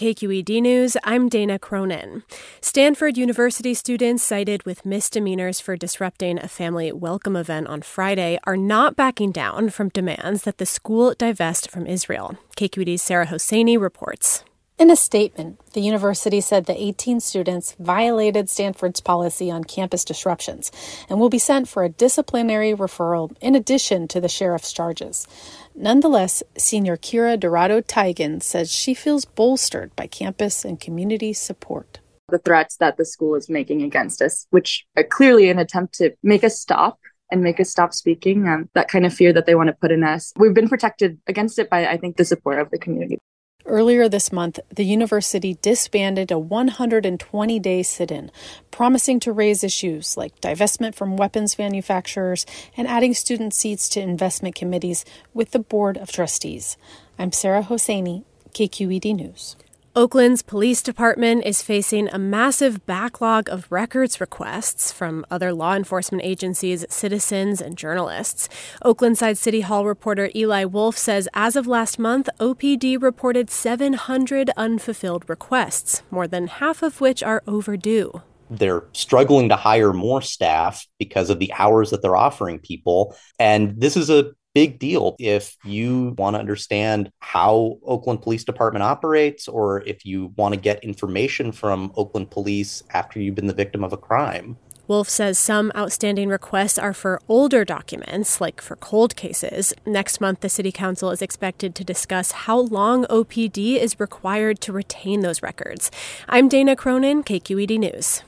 KQED News, I'm Dana Cronin. Stanford University students cited with misdemeanors for disrupting a family welcome event on Friday are not backing down from demands that the school divest from Israel. KQED's Sara Hossaini reports. In a statement, the university said the 18 students violated Stanford's policy on campus disruptions and will be sent for a disciplinary referral in addition to the sheriff's charges. Nonetheless, senior Kira Dorado Teigen says she feels bolstered by campus and community support. The threats that the school is making against us, which are clearly an attempt to make us stop and make us stop speaking, um, that kind of fear that they want to put in us. We've been protected against it by, I think, the support of the community. Earlier this month, the university disbanded a 120 day sit in, promising to raise issues like divestment from weapons manufacturers and adding student seats to investment committees with the Board of Trustees. I'm Sara Hossaini, KQED News. Oakland's police department is facing a massive backlog of records requests from other law enforcement agencies, citizens, and journalists. Oaklandside City Hall reporter Eli Wolf says as of last month, OPD reported 700 unfulfilled requests, more than half of which are overdue. They're struggling to hire more staff because of the hours that they're offering people. And this is a big deal if you want to understand how Oakland Police Department operates or if you want to get information from Oakland Police after you've been the victim of a crime. Wolf says some outstanding requests are for older documents, like for cold cases. Next month, the City Council is expected to discuss how long OPD is required to retain those records. I'm Dana Cronin, KQED News.